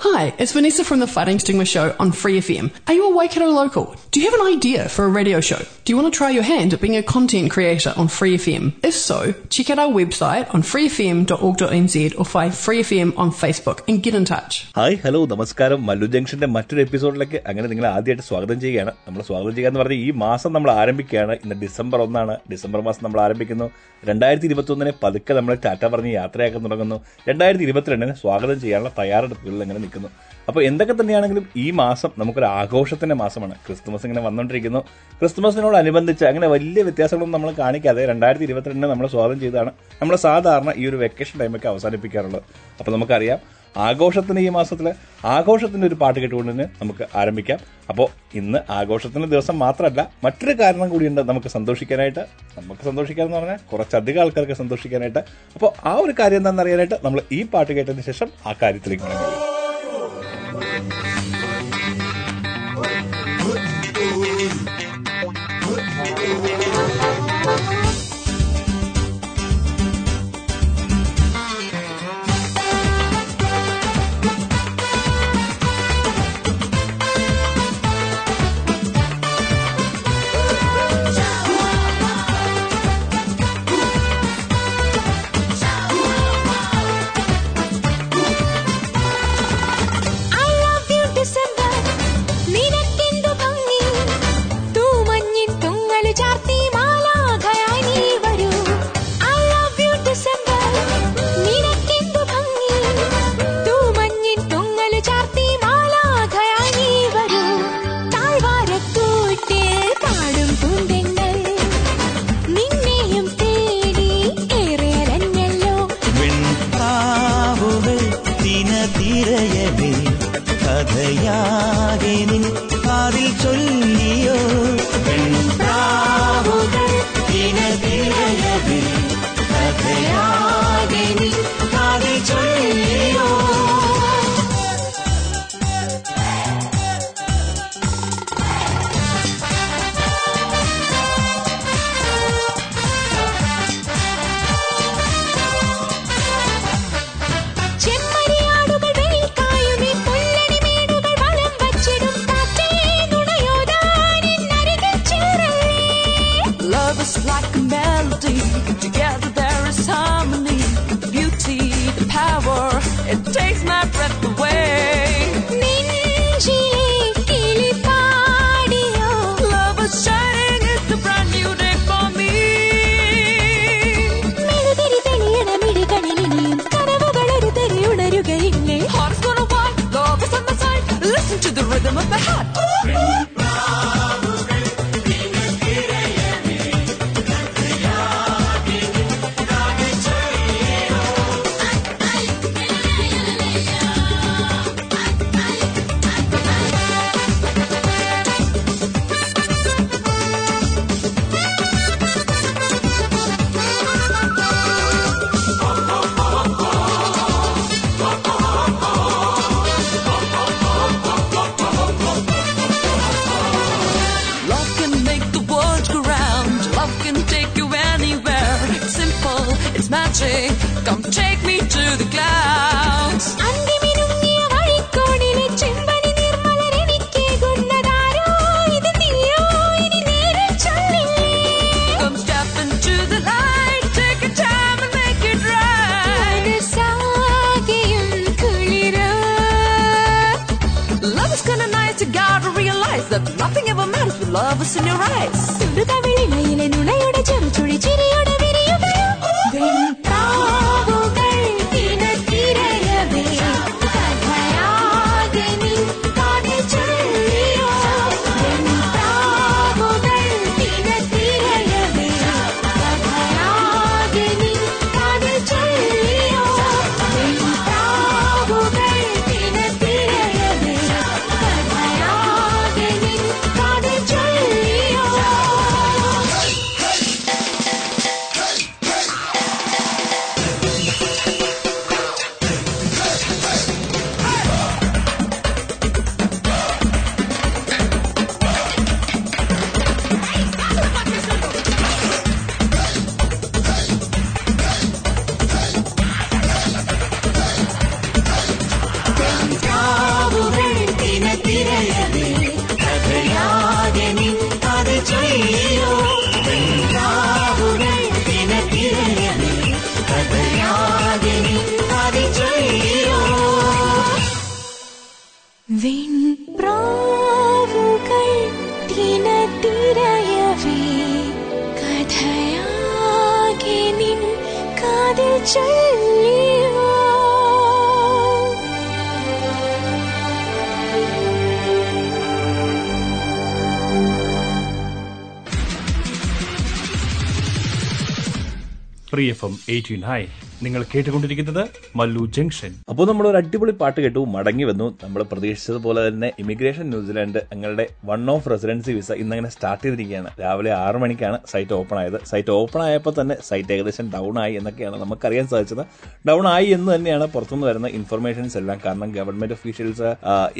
Hi, it's Vanessa from the Fighting Stigma Show on Free FM. Are you a Waikato local? Do you have an idea for a radio show? Do you want to try your hand at being a content creator on Free FM? If so, check out our website on freefm.org.nz or find Free FM on Facebook and get in touch. Hi, hi hello നമസ്കാരം മല്ലു ജംഗ്ഷന്റെ മറ്റൊരു എപ്പിസോഡിലേക്ക് അങ്ങനെ നിങ്ങൾ ആദ്യമായിട്ട് സ്വാഗതം ചെയ്യുകയാണ് നമ്മൾ സ്വാഗതം ചെയ്യുക എന്ന് പറഞ്ഞാൽ ഈ മാസം നമ്മൾ ആരംഭിക്കുകയാണ് ഇന്ന് ഡിസംബർ ഒന്നാണ് ഡിസംബർ മാസം നമ്മൾ ആരംഭിക്കുന്നു രണ്ടായിരത്തി ഇരുപത്തി പതുക്കെ നമ്മൾ ടാറ്റ പറഞ്ഞ് യാത്രയാക്കാൻ തുടങ്ങുന്നു രണ്ടായിരത്തി ഇരുപത്തിരണ്ടിന് സ്വാഗതം ചെയ്യാനുള്ള തയ്യാറെടുപ്പുകളിൽ നിൽക്കുന്നു അപ്പോൾ എന്തൊക്കെ തന്നെയാണെങ്കിലും ഈ മാസം നമുക്കൊരു ആഘോഷത്തിന്റെ മാസമാണ്. ക്രിസ്തുമസ് ഇങ്ങനെ വന്നുകൊണ്ടിരിക്കുന്നു ക്രിസ്തുമസിനോടനുബന്ധിച്ച് അങ്ങനെ വലിയ വ്യത്യാസങ്ങളൊന്നും നമ്മൾ കാണിക്കാതെ രണ്ടായിരത്തി ഇരുപത്തിരണ്ടിന് നമ്മൾ സ്വാഗതം ചെയ്താണ് നമ്മൾ സാധാരണ ഈ ഒരു വെക്കേഷൻ ടൈമൊക്കെ അവസാനിപ്പിക്കാറുള്ളത്. അപ്പോൾ നമുക്കറിയാം ആഘോഷത്തിന് ഈ മാസത്തിലെ ആഘോഷത്തിന്റെ ഒരു പാട്ട് കേട്ടുകൊണ്ട് തന്നെ നമുക്ക് ആരംഭിക്കാം. അപ്പോൾ ഇന്ന് ആഘോഷത്തിന്റെ ദിവസം മാത്രമല്ല മറ്റൊരു കാരണം കൂടിയുണ്ട് നമുക്ക് സന്തോഷിക്കാനായിട്ട്. നമുക്ക് സന്തോഷിക്കാൻ എന്ന് പറഞ്ഞാൽ കുറച്ചധികം ആൾക്കാർക്ക് സന്തോഷിക്കാനായിട്ട്. അപ്പോൾ ആ ഒരു കാര്യം എന്താണെന്ന് അറിയാനായിട്ട് നമ്മൾ ഈ പാട്ട് കേട്ടതിന് ശേഷം ആ കാര്യത്തിലേക്ക് മടങ്ങി. Thank you. 的真理哦。เรียผมเอทุนให้ നിങ്ങൾ കേട്ടുകൊണ്ടിരിക്കുന്നത് മല്ലു ജംഗ്ഷൻ. അപ്പോൾ നമ്മൾ ഒരു അടിപൊളി പാട്ട് കേട്ടു മടങ്ങി വന്നു. നമ്മൾ പ്രതീക്ഷിച്ചതുപോലെ തന്നെ ഇമിഗ്രേഷൻ ന്യൂസിലാൻഡ് ഞങ്ങളുടെ വൺ ഓഫ് റെസിഡൻസി വിസ ഇന്നങ്ങനെ സ്റ്റാർട്ട് ചെയ്തിരിക്കുകയാണ്. രാവിലെ ആറ് മണിക്കാണ് സൈറ്റ് ഓപ്പൺ ആയത്. സൈറ്റ് ഓപ്പൺ ആയപ്പോൾ തന്നെ സൈറ്റ് ഏകദേശം ഡൗൺ ആയി എന്നൊക്കെയാണ് നമുക്കറിയാൻ സാധിച്ചത്. ഡൗൺ ആയി എന്ന് തന്നെയാണ് പുറത്തുനിന്ന് വരുന്ന ഇൻഫർമേഷൻസ് എല്ലാം. കാരണം ഗവൺമെന്റ് ഒഫീഷ്യൽസ്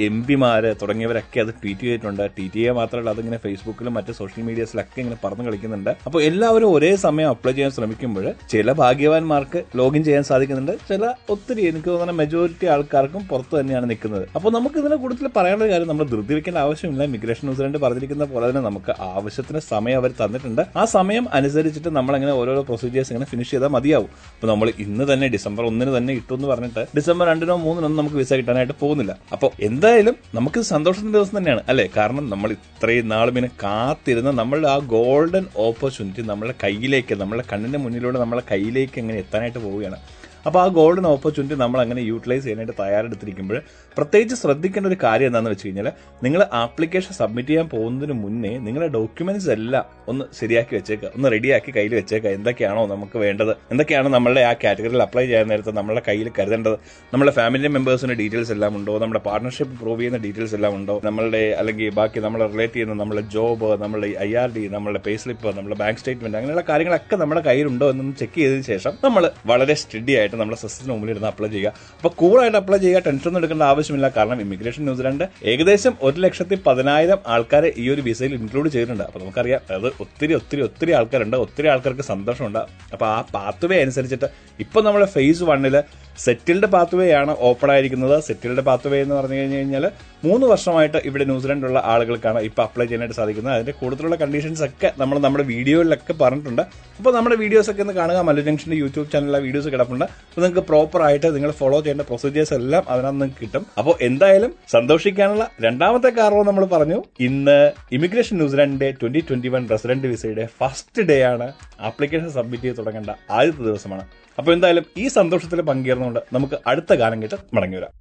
എം പിമാര് തുടങ്ങിയവരൊക്കെ അത് ട്വീറ്റ് ചെയ്തിട്ടുണ്ട്. ടി ടി എ മാത്രമല്ല അതിങ്ങനെ ഫേസ്ബുക്കിലും മറ്റ് സോഷ്യൽ മീഡിയസിലൊക്കെ ഇങ്ങനെ പറഞ്ഞു കളിക്കുന്നുണ്ട്. അപ്പോൾ എല്ലാവരും ഒരേ സമയം അപ്ലൈ ചെയ്യാൻ ശ്രമിക്കുമ്പോൾ ചില ഭാഗ്യവാന്മാർക്ക് ലോഗിൻ ചെയ്യാൻ സാധിക്കുന്നുണ്ട്. ചില ഒത്തിരി എനിക്ക് തോന്നുന്ന മെജോറിറ്റി ആൾക്കാർക്കും പുറത്ത് തന്നെയാണ് നിൽക്കുന്നത്. അപ്പോൾ നമുക്ക് ഇതിനെ കൂടുതൽ പറയാനുള്ള കാര്യം നമ്മൾ ധൃതി വെക്കേണ്ട ആവശ്യമില്ല മിഗ്രേഷൻ ന്യൂസിലൻഡ് പറഞ്ഞിരിക്കുന്ന പോലെ തന്നെ നമുക്ക് ആവശ്യത്തിന് സമയം അവർ തന്നിട്ടുണ്ട്. ആ സമയം അനുസരിച്ചിട്ട് നമ്മൾ അങ്ങനെ ഓരോരോ പ്രൊസീജിയേഴ്സ് ഇങ്ങനെ ഫിനിഷ് ചെയ്താൽ മതിയാവും. അപ്പോൾ നമ്മൾ ഇന്ന് തന്നെ ഡിസംബർ ഒന്നിന് തന്നെ ഇട്ടു എന്ന് പറഞ്ഞിട്ട് ഡിസംബർ രണ്ടിനോ മൂന്നിനോ നമുക്ക് വിസ കിട്ടാനായിട്ട് പോകുന്നില്ല. അപ്പോൾ എന്തായാലും നമുക്ക് സന്തോഷത്തിന്റെ ദിവസം തന്നെയാണ് അല്ലേ? കാരണം നമ്മൾ ഇത്രയും നാളും ഇങ്ങനെ കാത്തിരുന്ന നമ്മളുടെ ആ ഗോൾഡൻ ഓപ്പർച്യൂണിറ്റി നമ്മുടെ കയ്യിലേക്ക് നമ്മുടെ കണ്ണിന്റെ മുന്നിലൂടെ നമ്മളെ കയ്യിലേക്ക് എങ്ങനെ എത്താനായിട്ട് പോവുകയാണ് അപ്പോൾ ആ ഗോൾഡൻ ഓപ്പർച്യൂണിറ്റി നമ്മൾ അങ്ങനെ യൂട്ടിലൈസ് ചെയ്യാനായിട്ട് തയ്യാറെടുത്തിരിക്കുമ്പോൾ പ്രത്യേകിച്ച് ശ്രദ്ധിക്കേണ്ട ഒരു കാര്യം എന്താണെന്ന് വെച്ച് കഴിഞ്ഞാൽ നിങ്ങൾ ആപ്ലിക്കേഷൻ സബ്മിറ്റ് ചെയ്യാൻ പോകുന്നതിന് മുന്നേ നിങ്ങളുടെ ഡോക്യുമെന്റ്സ് എല്ലാം ഒന്ന് ശരിയാക്കി വെച്ചേക്കുക ഒന്ന് റെഡിയാക്കി കയ്യിൽ വെച്ചേക്കുക എന്തൊക്കെയാണോ നമുക്ക് വേണ്ടത്? എന്തൊക്കെയാണ് നമ്മളുടെ ആ കാറ്റഗറിയിൽ അപ്ലൈ ചെയ്യാൻ നേരത്തെ നമ്മുടെ കയ്യിൽ കരുതേണ്ടത്? നമ്മുടെ ഫാമിലി മെമ്പേഴ്സിന്റെ ഡീറ്റെയിൽസ് എല്ലാം ഉണ്ടോ? നമ്മുടെ പാർട്ണർഷിപ്പ് പ്രൂവ് ചെയ്യുന്ന ഡീറ്റെയിൽസ് എല്ലാം ഉണ്ടോ? നമ്മളുടെ അല്ലെങ്കിൽ ബാക്കി നമ്മളെ റിലേറ്റ് ചെയ്യുന്ന നമ്മുടെ ജോബ് നമ്മുടെ ഐ ആർ ഡി നമ്മുടെ പേ സ്ലിപ്പ് നമ്മുടെ ബാങ്ക് സ്റ്റേറ്റ്മെന്റ് അങ്ങനെയുള്ള കാര്യങ്ങളൊക്കെ നമ്മുടെ കയ്യിലുണ്ടോ എന്നൊന്ന് ചെക്ക് ചെയ്തതിനു ശേഷം നമ്മൾ വളരെ സ്റ്റഡി നമ്മുടെ സിസ്റ്റത്തിന് മുമ്പിൽ ഇരുന്ന് അപ്ലൈ ചെയ്യുക. അപ്പോൾ കൂളായിട്ട് അപ്ലൈ ചെയ്യുക ടെൻഷൻ ഒന്നും എടുക്കേണ്ട ആവശ്യമില്ല. കാരണം ഇമിഗ്രേഷൻ ന്യൂസിലാൻഡ് ഏകദേശം ഒരു ലക്ഷത്തി പതിനായിരം ആൾക്കാരെ ഈ ഒരു വിസയിൽ ഇൻക്ലൂഡ് ചെയ്തിട്ടുണ്ട്. അപ്പോൾ നമുക്കറിയാം അത് ഒത്തിരി ഒത്തിരി ഒത്തിരി ആൾക്കാരുണ്ട്. ഒത്തിരി ആൾക്കാർക്ക് സന്തോഷമുണ്ട്. അപ്പോൾ ആ പാത്വേ അനുസരിച്ചിട്ട് ഇപ്പോൾ നമ്മുടെ ഫേസ് വണ്ണിൽ സെറ്റിൽഡ് പാത്വേ ആണ് ഓപ്പൺ ആയിരിക്കുന്നത്. സെറ്റിൽഡ് പാത്വേ എന്ന് പറഞ്ഞു കഴിഞ്ഞു കഴിഞ്ഞാൽ മൂന്ന് വർഷമായിട്ട് ഇവിടെ ന്യൂസിലൻഡിലുള്ള ആളുകൾക്കാണ് ഇപ്പോൾ അപ്ലൈ ചെയ്യാനായിട്ട് സാധിക്കുന്നത്. അതിന്റെ കൂടുതലുള്ള കണ്ടീഷൻസ് ഒക്കെ നമ്മൾ നമ്മുടെ വീഡിയോയിലൊക്കെ പറഞ്ഞിട്ടുണ്ട്. അപ്പോൾ നമ്മുടെ വീഡിയോസ് ഒക്കെ ഒന്ന് കാണുക. മല്ലു ജംഗ്ഷന്റെ യൂട്യൂബ് ചാനലിലെ വീഡിയോസ് കിടപ്പുണ്ട്. അപ്പോൾ നിങ്ങൾക്ക് പ്രോപ്പർ ആയിട്ട് നിങ്ങൾ ഫോളോ ചെയ്യേണ്ട പ്രൊസീജിയേഴ്സ് എല്ലാം അതിനകത്ത് നിങ്ങൾക്ക് കിട്ടും. അപ്പോൾ എന്തായാലും സന്തോഷിക്കാനുള്ള രണ്ടാമത്തെ കാരണം നമ്മൾ പറഞ്ഞു. ഇന്ന് ഇമിഗ്രേഷൻ ന്യൂസിലാൻഡിന്റെ ട്വന്റി ട്വന്റി വൺ റെസിഡന്റ് വിസയുടെ ഫസ്റ്റ് ഡേ ആണ് ആപ്ലിക്കേഷൻ സബ്മിറ്റ് ചെയ്ത് തുടങ്ങേണ്ട ആദ്യത്തെ ദിവസമാണ്. അപ്പോൾ എന്തായാലും ഈ സന്തോഷത്തിൽ പങ്കുചേർന്നുകൊണ്ട് നമുക്ക് അടുത്ത ഗാനം കേട്ട് മടങ്ങി വരാം.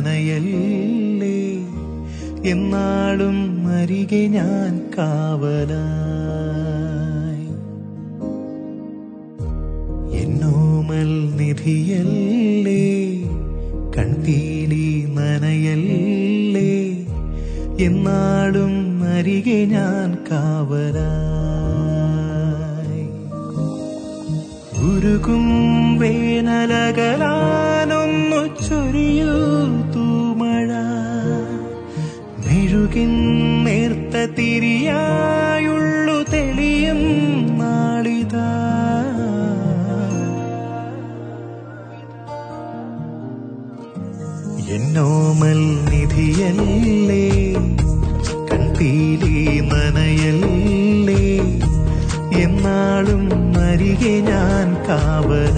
നനയല്ലേ എന്നാളും അരികെ ഞാൻ കാവലായി. എന്നോമൽ നിധിയല്ലേ? കൺതീലി നനയല്ലേ? എന്നാളും അരികെ ഞാൻ കാവലായി. ഉരുകും വേനലകലാനൊന്നു ചൊരിയൂ. മെഴുകിൻ നേർത്ത തിരിയായുള്ളു തെളിയും നാളിതാ. എന്നോമൽ നിധിയല്ലേ കൺപീലി നനയല്ലേ എന്നാളും അരികെ ഞാൻ കാവലായി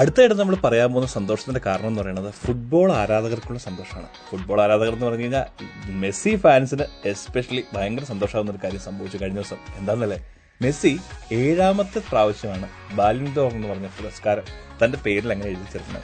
അടുത്തായിട്ട് നമ്മൾ പറയാൻ പോകുന്ന സന്തോഷത്തിന്റെ കാരണം എന്ന് പറയുന്നത് ഫുട്ബോൾ ആരാധകർക്കുള്ള സന്തോഷമാണ്. ഫുട്ബോൾ ആരാധകർ എന്ന് പറഞ്ഞു കഴിഞ്ഞാൽ മെസ്സി ഫാൻസിന് എസ്പെഷ്യലി ഭയങ്കര സന്തോഷമാകുന്ന ഒരു കാര്യം സംഭവിച്ചു കഴിഞ്ഞ ദിവസം. എന്താണെന്നല്ലേ മെസ്സി ഏഴാമത്തെ പ്രാവശ്യമാണ് ബാലിൻഡോർ എന്ന് പറഞ്ഞ പുരസ്കാരം തന്റെ പേരിൽ അങ്ങനെ എഴുതി ചേർക്കുന്നത്.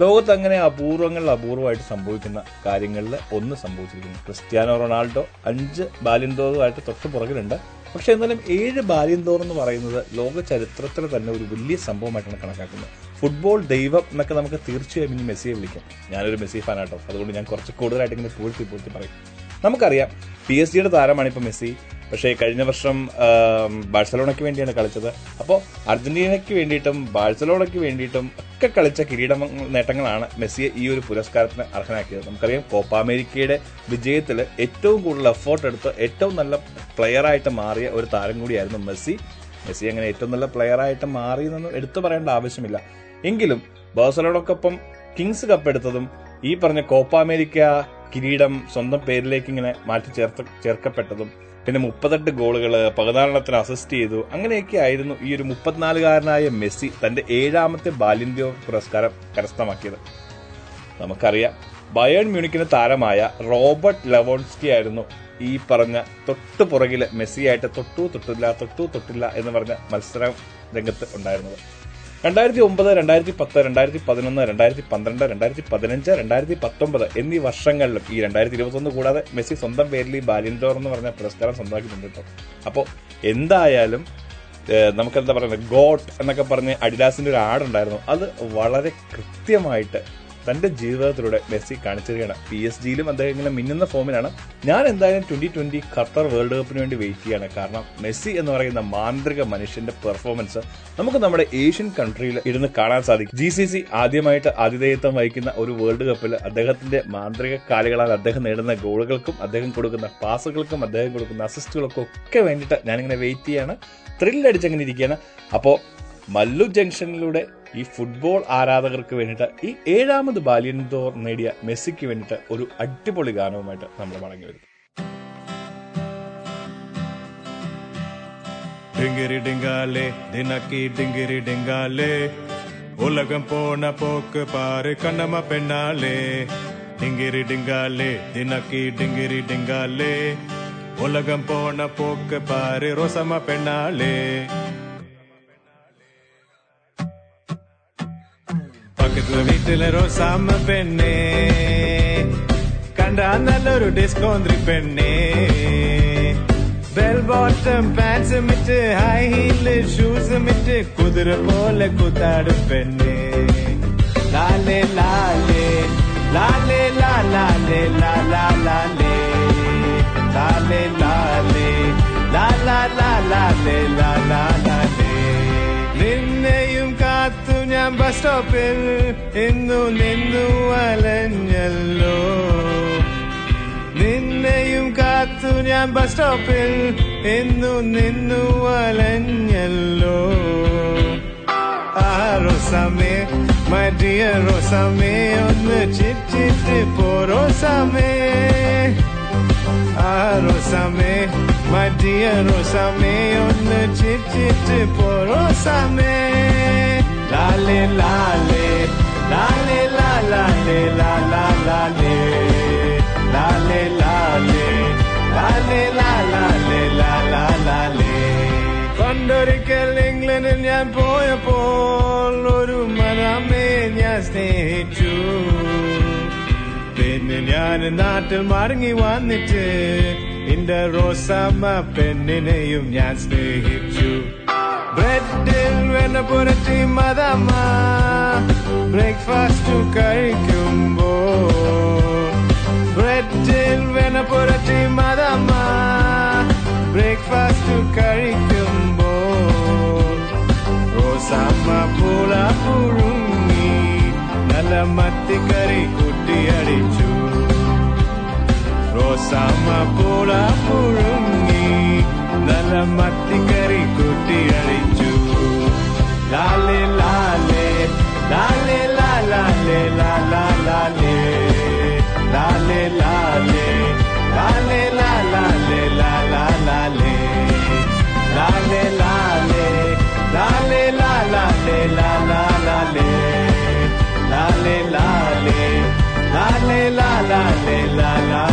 ലോകത്ത് അങ്ങനെ അപൂർവങ്ങളിൽ അപൂർവമായിട്ട് സംഭവിക്കുന്ന കാര്യങ്ങളിൽ ഒന്ന് സംഭവിച്ചിരിക്കുന്നു. ക്രിസ്ത്യാനോ റൊണാൾഡോ അഞ്ച് ബാലിൻഡോറുമായിട്ട് തൊട്ട് പുറകിലുണ്ട്. പക്ഷെ എന്നാലും ഏഴ് ബാലിൻഡോർ എന്ന് പറയുന്നത് ലോക ചരിത്രത്തിൽ തന്നെ ഒരു വലിയ സംഭവമായിട്ടാണ് കണക്കാക്കുന്നത്. ഫുട്ബോൾ ദൈവം എന്നൊക്കെ നമുക്ക് തീർച്ചയായും ഇനി മെസ്സിയെ വിളിക്കാം. ഞാനൊരു മെസ്സി ഫാനാട്ടോ. അതുകൊണ്ട് ഞാൻ കുറച്ച് കൂടുതലായിട്ട് ഇങ്ങനെ പൂഴ്ത്തി പൂഴ്ത്തി പറയും. നമുക്കറിയാം പി എസ് ജിയുടെ താരമാണ് ഇപ്പോൾ മെസ്സി. പക്ഷേ കഴിഞ്ഞ വർഷം ബാഴ്സലോണയ്ക്ക് വേണ്ടിയാണ് കളിച്ചത്. അപ്പോൾ അർജന്റീനയ്ക്ക് വേണ്ടിയിട്ടും ബാഴ്സലോണയ്ക്ക് വേണ്ടിയിട്ടും ഒക്കെ കളിച്ച കിരീട നേട്ടങ്ങളാണ് മെസ്സിയെ ഈ ഒരു പുരസ്കാരത്തിന് അർഹനാക്കിയത്. നമുക്കറിയാം കോപ്പ അമേരിക്കയുടെ വിജയത്തിൽ ഏറ്റവും കൂടുതൽ എഫേർട്ട് എടുത്ത് ഏറ്റവും നല്ല പ്ലെയറായിട്ട് മാറിയ ഒരു താരം കൂടിയായിരുന്നു മെസ്സി. മെസ്സി അങ്ങനെ ഏറ്റവും നല്ല പ്ലെയറായിട്ട് മാറിയെന്നൊന്നും എടുത്തു പറയേണ്ട ആവശ്യമില്ല. എങ്കിലും ബാഴ്സലോണക്കൊപ്പം കിങ്സ് കപ്പ് എടുത്തതും ഈ പറഞ്ഞ കോപ്പ അമേരിക്ക കിരീടം സ്വന്തം പേരിലേക്ക് ഇങ്ങനെ മാറ്റി ചേർത്ത ചേർക്കപ്പെട്ടതും പിന്നെ മുപ്പത്തെട്ട് ഗോളുകൾ പതിനാലെണ്ണത്തിന് അസിസ്റ്റ് ചെയ്തു. അങ്ങനെയൊക്കെ ആയിരുന്നു ഈ ഒരു മുപ്പത്തിനാലുകാരനായ മെസ്സി തന്റെ ഏഴാമത്തെ ബാലിന്ത്യോ പുരസ്കാരം കരസ്ഥമാക്കിയത്. നമുക്കറിയാം ബയേൺ മ്യൂണിക്കിന് താരമായ റോബർട്ട് ലവോൺസ്കി ആയിരുന്നു ഈ പറഞ്ഞ തൊട്ടു പുറകിൽ മെസ്സിയായിട്ട് തൊട്ടു തൊട്ടില്ല തൊട്ടു തൊട്ടില്ല എന്ന് പറഞ്ഞ മത്സരം രംഗത്ത് ഉണ്ടായിരുന്നത്. രണ്ടായിരത്തി ഒമ്പത് രണ്ടായിരത്തി പത്ത് രണ്ടായിരത്തി പതിനൊന്ന് രണ്ടായിരത്തി പന്ത്രണ്ട് രണ്ടായിരത്തി പതിനഞ്ച് രണ്ടായിരത്തി പത്തൊമ്പത് എന്നീ വർഷങ്ങളിലും ഈ രണ്ടായിരത്തി ഇരുപത്തൊന്ന് കൂടാതെ മെസ്സി സ്വന്തം പേരിൽ ഈ ബാലിൻഡോർ എന്ന് പറഞ്ഞ പുരസ്കാരം സ്വന്തമാക്കിയിട്ടുണ്ട് കേട്ടോ അപ്പോൾ എന്തായാലും നമുക്കെന്താ പറയുന്നത്? ഗോട്ട് എന്നൊക്കെ പറഞ്ഞ് അഡിലാസിന്റെ ഒരു ആടുണ്ടായിരുന്നു. അത് വളരെ കൃത്യമായിട്ട് തന്റെ ജീവിതത്തിലൂടെ മെസ്സി കാണിച്ചിരിക്കുകയാണ് പി എസ് ജിയിലും അദ്ദേഹം ഇങ്ങനെ മിന്നുന്ന ഫോമിലാണ്. ഞാൻ എന്തായാലും ട്വന്റി ട്വന്റി ഖത്തർ വേൾഡ് കപ്പിന് വേണ്ടി വെയിറ്റ് ചെയ്യാണ്. കാരണം മെസ്സി എന്ന് പറയുന്ന മാന്ത്രിക മനുഷ്യന്റെ പെർഫോമൻസ് നമുക്ക് നമ്മുടെ ഏഷ്യൻ കൺട്രിയിൽ ഇരുന്ന് കാണാൻ സാധിക്കും. ജി സി സി ആദ്യമായിട്ട് ആതിഥേയത്വം വഹിക്കുന്ന ഒരു വേൾഡ് കപ്പിൽ അദ്ദേഹത്തിന്റെ മാന്ത്രിക കാലുകളാൽ അദ്ദേഹം നേടുന്ന ഗോളുകൾക്കും അദ്ദേഹം കൊടുക്കുന്ന പാസുകൾക്കും അദ്ദേഹം കൊടുക്കുന്ന അസിസ്റ്റുകൾക്കും ഒക്കെ വേണ്ടിയിട്ട് ഞാനിങ്ങനെ വെയിറ്റ് ചെയ്യാണ്. ത്രില്ലടിച്ചങ്ങനെ ഇരിക്കുകയാണ്. അപ്പോൾ മല്ലു ജംഗ്ഷനിലൂടെ ഈ ഫുട്ബോൾ ആരാധകർക്ക് വേണ്ടിയിട്ട് ഈ ഏഴാമത് ബാലിയൻഡോർ നേടിയ മെസ്സിക്ക് വേണ്ടിയിട്ട് ഒരു അടിപൊളി ഗാനവുമായിട്ട് നമ്മൾ മടങ്ങി വരും டிங்கிரி டிங்காலே தினக்கி டிங்கிரி டிங்காலே உலகம் போன போக்கு பாரு கண்ணம்மா பெண்ணாலே டிங்கிரி டிங்காலே தினக்கி டிங்கிரி டிங்காலே உலகம் போன போக்கு பாரு ரோசமா பெண்ணாளே വീട്ടിലെ റോസാമ്മ പെണ്ണേ. കണ്ട നല്ലൊരു ഡിസ്കോന്ത്രി പെണ്ണേ. ബെൽ ബോട്ടം പാൻസും ഇട്ട് ഹൈ ഹീൽ ഷൂസും ഇട്ട് കുതിര പോലെ കുത്താടും പെണ്ണേ. ലാലേ ലാലേ ലാലേ ലാലേ ലാലേ. ലാലേ ലാലേ ലാലാ ലാലേ ലാ ലാ ലാലേ കാത്തു ഞാൻ ബസ് സ്റ്റോപ്പിൽ ഇന്നു നിന്നു അലഞ്ഞല്ലോ നിന്നെയും കാത്തു ഞാൻ ബസ് സ്റ്റോപ്പിൽ ഇന്നു നിന്നു അലഞ്ഞല്ലോ ആ റോസാമേ മൈ ഡിയർ റോസാമേ ഒന്ന് ചിറ്റിട്ട് പോ റോസാമേ ആ റോസാമേ മൈ ഡിയർ റോസാമേ ഒന്ന് ചിറ്റിട്ട് പോ റോസാമേ lale, lale, ലാലേ lale, ലാലേ ലാ lale, lale, lale, lale, ലാലേ ലാ ലാലേ ലാ ലാ പണ്ടൊരിക്കൽ ഇംഗ്ലണ്ടിൽ ഞാൻ പോയപ്പോൾ ഒരു മരമേ ഞാൻ സ്നേഹിച്ചു. പിന്നെ ഞാൻ നാട്ടിൽ മടങ്ങി വന്നിട്ട് എന്റെ റോസാമ്മ പെണ്ണിനെയും ഞാൻ സ്നേഹിച്ചു. വെണ്ണ പുരട്ടി മതമ്മ ബ്രേക്ക്ഫാസ്റ്റ് കഴിക്കുമ്പോ ബ്രെഡിൽ വെണ്ണ പുരട്ടി മതമ്മ ബ്രേക്ക്ഫാസ്റ്റ് കഴിക്കുമ്പോ റോസാമ്മ പൂള പുഴുങ്ങി നല്ല മത്തിക്കറി കുട്ടിയടിച്ചു റോസാമ്മ പൂള പുഴുങ്ങി നല്ല മത്തിക്കറി കുട്ടിയടിച്ചു. ലാലേ ലാലേ ലാലേ ലാ ലാലേ ലാ ലാ ലാലേ ലാലേ ലാലേ ലാലേ ലാ ലാലേ ലാ ലാ ലാലേ ലാലേ ലാലേ ലാലേ ലാ ലാലേ ലാ ലാ ലാലേ ലാലേ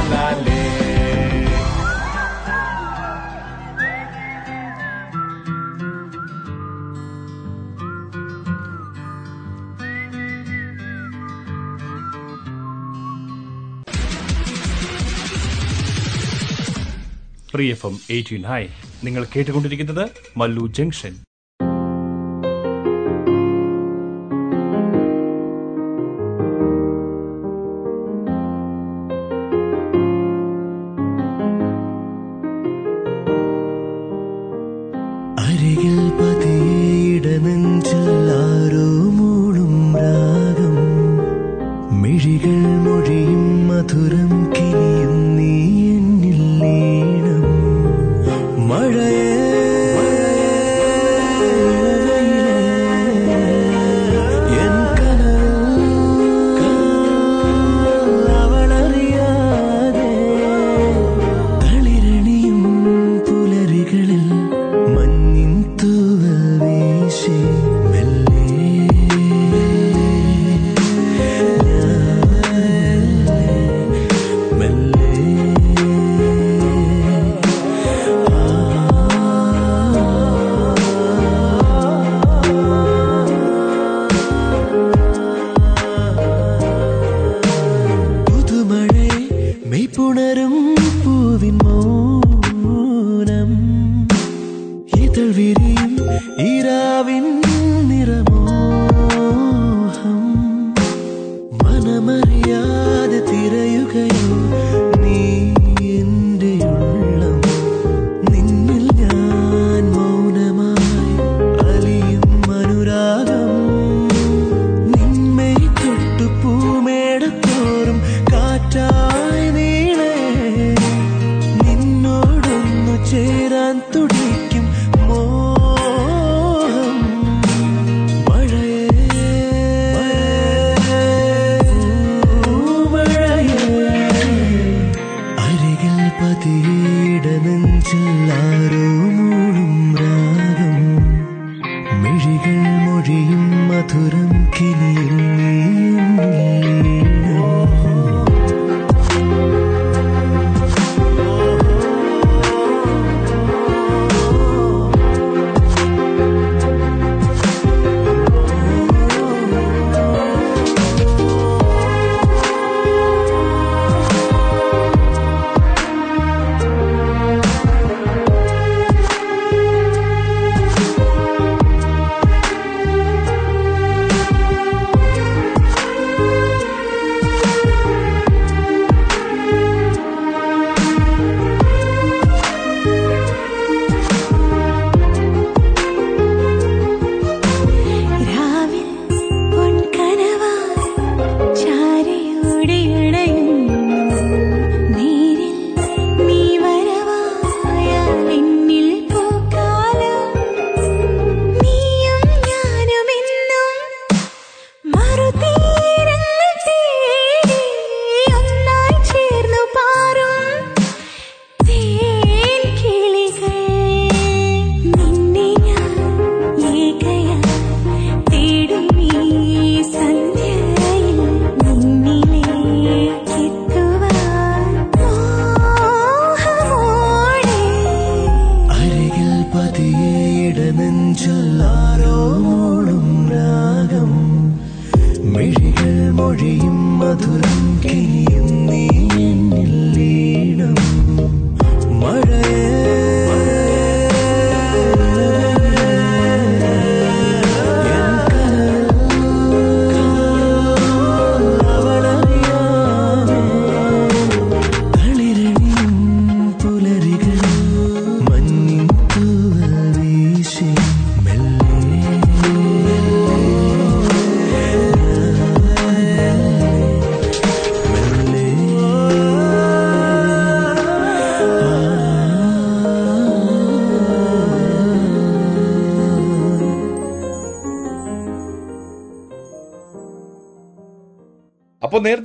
free F M eighteen hi. നിങ്ങൾ കേട്ടുകൊണ്ടിരിക്കുന്നത് മല്ലു ജംഗ്ഷൻ. അരികിൽ പതിയിട നെഞ്ചിൽ മൂളും രാഗം. മിഴികൾ മൊഴിയും മധുരം മധുരം കിനിയും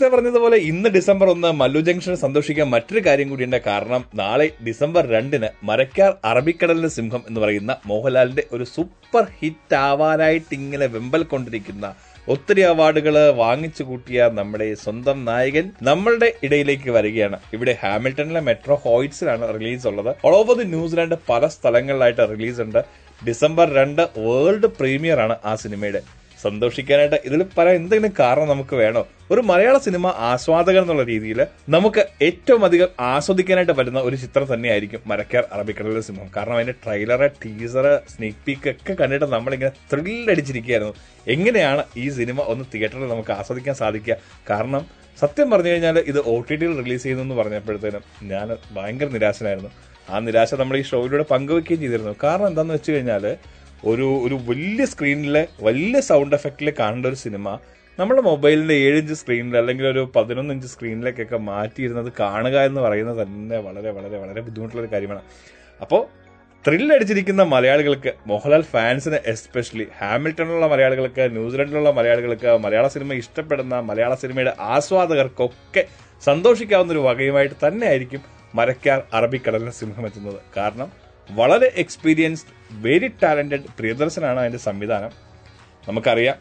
നേരത്തെ പറഞ്ഞതുപോലെ ഇന്ന് ഡിസംബർ ഒന്ന് മല്ലു ജംഗ്ഷൻ സന്തോഷിക്കാൻ മറ്റൊരു കാര്യം കൂടിയുണ്ട്. കാരണം നാളെ ഡിസംബർ രണ്ടിന് മരക്കാർ അറബിക്കടലിന്റെ സിംഹം എന്ന് പറയുന്ന മോഹൻലാലിന്റെ ഒരു സൂപ്പർ ഹിറ്റ് ആവാനായിട്ട് ഇങ്ങനെ വെമ്പൽ കൊണ്ടിരിക്കുന്ന ഒത്തിരി അവാർഡുകൾ വാങ്ങിച്ചു കൂട്ടിയ നമ്മുടെ സ്വന്തം നായകൻ നമ്മളുടെ ഇടയിലേക്ക് വരികയാണ്. ഇവിടെ ഹാമിൽട്ടണിലെ മെട്രോ ഹോയിറ്റ്സിലാണ് റിലീസ് ഉള്ളത്. All over the New Zealand പല സ്ഥലങ്ങളിലായിട്ട് റിലീസ് ഉണ്ട്. ഡിസംബർ രണ്ട് വേൾഡ് പ്രീമിയർ ആണ് ആ സിനിമയുടെ. സന്തോഷിക്കാനായിട്ട് ഇതിൽ പറയാൻ എന്തെങ്കിലും കാരണം നമുക്ക് വേണോ? ഒരു മലയാള സിനിമ ആസ്വാദകൻ എന്നുള്ള രീതിയിൽ നമുക്ക് ഏറ്റവും അധികം ആസ്വദിക്കാനായിട്ട് പറ്റുന്ന ഒരു ചിത്രം തന്നെയായിരിക്കും മരക്കാർ അറബിക്കടലിലെ സിനിമ കാരണം അതിന്റെ ട്രെയിലറ് ടീസർ സ്നീക് പീക്ക് ഒക്കെ കണ്ടിട്ട് നമ്മളിങ്ങനെ ത്രില്ലടിച്ചിരിക്കുകയായിരുന്നു എങ്ങനെയാണ് ഈ സിനിമ ഒന്ന് തിയേറ്ററിൽ നമുക്ക് ആസ്വദിക്കാൻ സാധിക്കുക? കാരണം സത്യം പറഞ്ഞു കഴിഞ്ഞാൽ ഇത് ഒ ടി ടിയിൽ റിലീസ് ചെയ്യുന്നു എന്ന് പറഞ്ഞപ്പോഴത്തേനും ഞാൻ ഭയങ്കര നിരാശനായിരുന്നു. ആ നിരാശ നമ്മൾ ഈ ഷോയിലൂടെ പങ്കുവെക്കുകയും ചെയ്തിരുന്നു. കാരണം എന്താണെന്ന് വെച്ച് കഴിഞ്ഞാൽ ഒരു ഒരു വലിയ സ്ക്രീനിൽ വലിയ സൗണ്ട് എഫക്റ്റിൽ കാണേണ്ട ഒരു സിനിമ നമ്മുടെ മൊബൈലിന്റെ ഏഴ് ഇഞ്ച് സ്ക്രീനിൽ അല്ലെങ്കിൽ ഒരു പതിനൊന്ന് ഇഞ്ച് സ്ക്രീനിലേക്കൊക്കെ മാറ്റിയിരുന്നത് കാണുക എന്ന് പറയുന്നത് തന്നെ വളരെ വളരെ വളരെ ബുദ്ധിമുട്ടുള്ള ഒരു കാര്യമാണ് അപ്പോൾ ത്രില്ലടിച്ചിരിക്കുന്ന മലയാളികൾക്ക് മോഹൻലാൽ ഫാൻസിന് എസ്പെഷ്യലി ഹാമിൽട്ടണിലുള്ള മലയാളികൾക്ക് ന്യൂസിലൻഡിലുള്ള മലയാളികൾക്ക് മലയാള സിനിമ ഇഷ്ടപ്പെടുന്ന മലയാള സിനിമയുടെ ആസ്വാദകർക്കൊക്കെ സന്തോഷിക്കാവുന്ന ഒരു വകയുമായിട്ട് തന്നെയായിരിക്കും മരക്കാർ അറബിക്കടലിന് സിംഹം എത്തുന്നത്. കാരണം വളരെ എക്സ്പീരിയൻസ്ഡ് വെരി ടാലന്റഡ് പ്രിയദർശനാണ് അതിന്റെ സംവിധാനം. നമുക്കറിയാം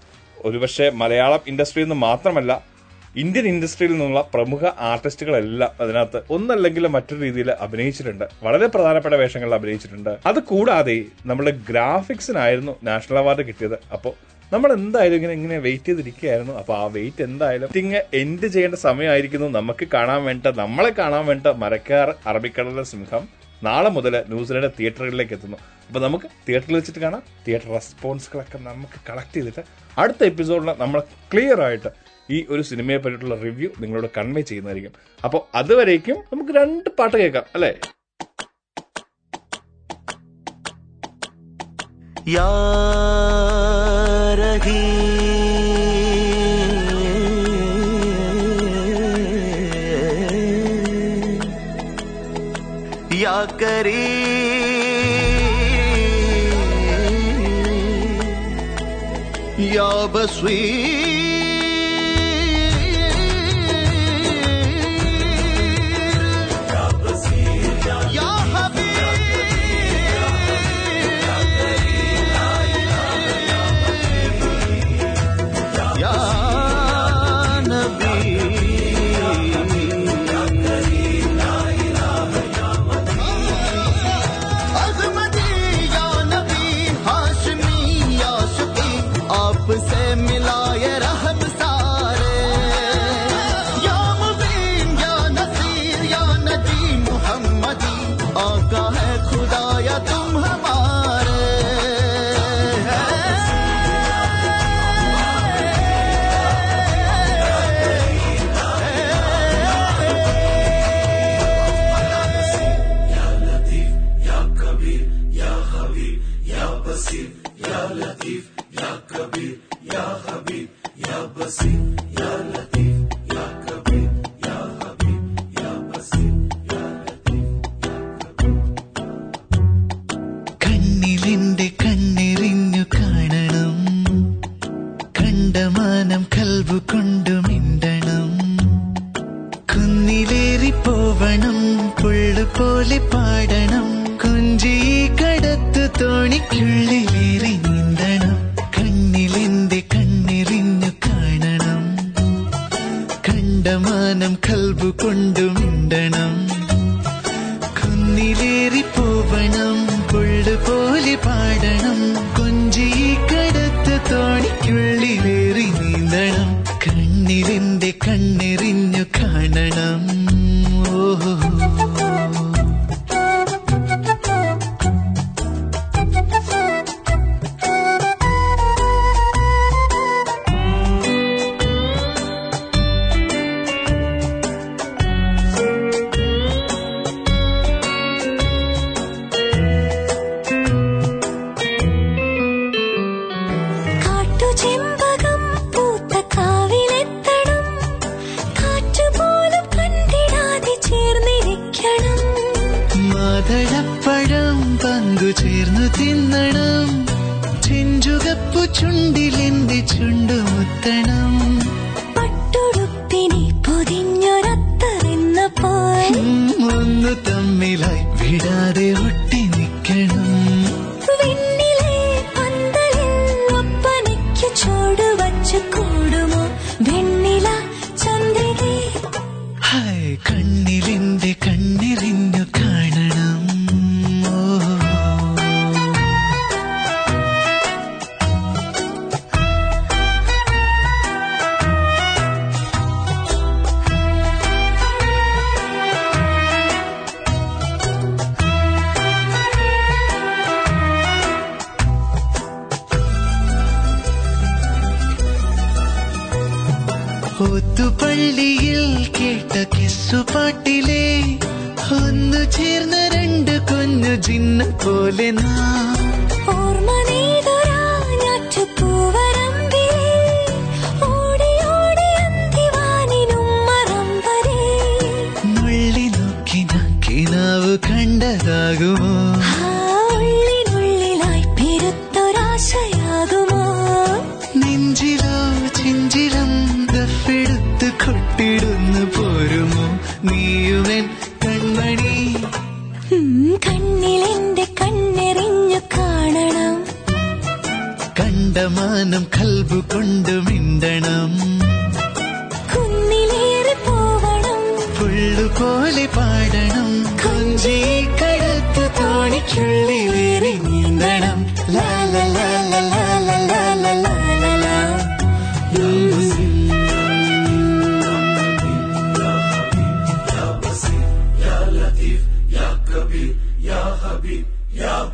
ഒരുപക്ഷെ മലയാളം ഇൻഡസ്ട്രിയിൽ നിന്ന് മാത്രമല്ല ഇന്ത്യൻ ഇൻഡസ്ട്രിയിൽ നിന്നുള്ള പ്രമുഖ ആർട്ടിസ്റ്റുകളെല്ലാം അതിനകത്ത് ഒന്നല്ലെങ്കിൽ മറ്റൊരു രീതിയിൽ അഭിനയിച്ചിട്ടുണ്ട്. വളരെ പ്രധാനപ്പെട്ട വേഷങ്ങളിൽ അഭിനയിച്ചിട്ടുണ്ട്. അത് കൂടാതെ നമ്മുടെ ഗ്രാഫിക്സിനായിരുന്നു നാഷണൽ അവാർഡ് കിട്ടിയത്. അപ്പോൾ നമ്മൾ എന്തായാലും ഇങ്ങനെ ഇങ്ങനെ വെയിറ്റ് ചെയ്തിരിക്കുകയായിരുന്നു. അപ്പോൾ ആ വെയിറ്റ് എന്തായാലും ഇങ്ങ് എൻഡ് ചെയ്യേണ്ട സമയമായിരിക്കുന്നു. നമുക്ക് കാണാൻ വേണ്ട നമ്മളെ കാണാൻ വേണ്ട മരക്കാർ അറബിക്കടലിലെ സിംഹം നാളെ മുതൽ ന്യൂസിലൻഡ് തിയേറ്ററുകളിലേക്ക് എത്തുന്നു. അപ്പോൾ നമുക്ക് തിയേറ്ററിൽ വെച്ചിട്ട് കാണാം. തിയേറ്റർ റെസ്പോൺസുകളൊക്കെ നമുക്ക് കളക്ട് ചെയ്തിട്ട് അടുത്ത എപ്പിസോഡിൽ നമ്മൾ ക്ലിയർ ആയിട്ട് ഈ ഒരു സിനിമയെ പറ്റിയിട്ടുള്ള റിവ്യൂ നിങ്ങളോട് കൺവേ ചെയ്യുന്നതായിരിക്കും. അപ്പോൾ അതുവരേക്കും നമുക്ക് രണ്ട് പാട്ട് കേൾക്കാം അല്ലേ? या करी। या बसवी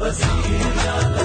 بسير على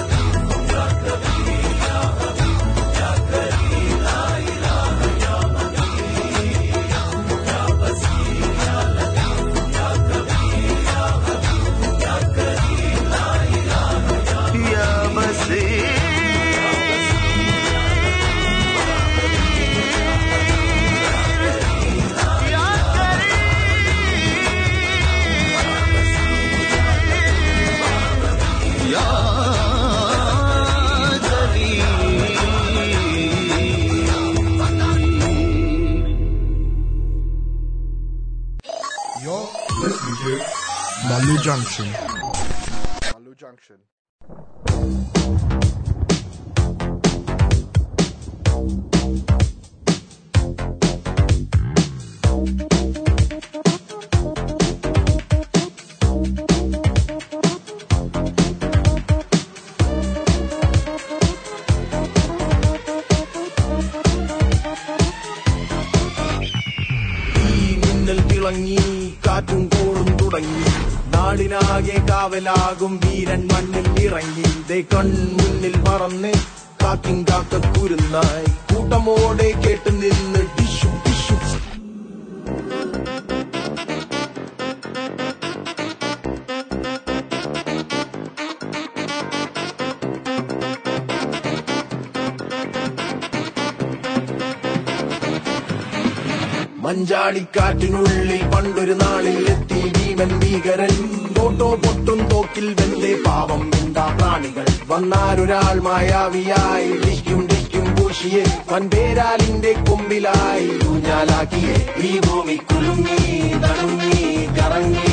പൊട്ടോ പൊട്ടും തോക്കിൽ വെന്തേ പാവം. എന്താ പ്രാണികൾ? വന്നാരൊരാൾ മായാവിയായി ഡിക്കും ഡിക്കും പൂശിയെ. വൻപേരാലിന്റെ കൊമ്പിലായി ഊഞ്ഞാലാക്കിയെ. ഈ ഭൂമി കുലുങ്ങി തടുങ്ങി കറങ്ങി.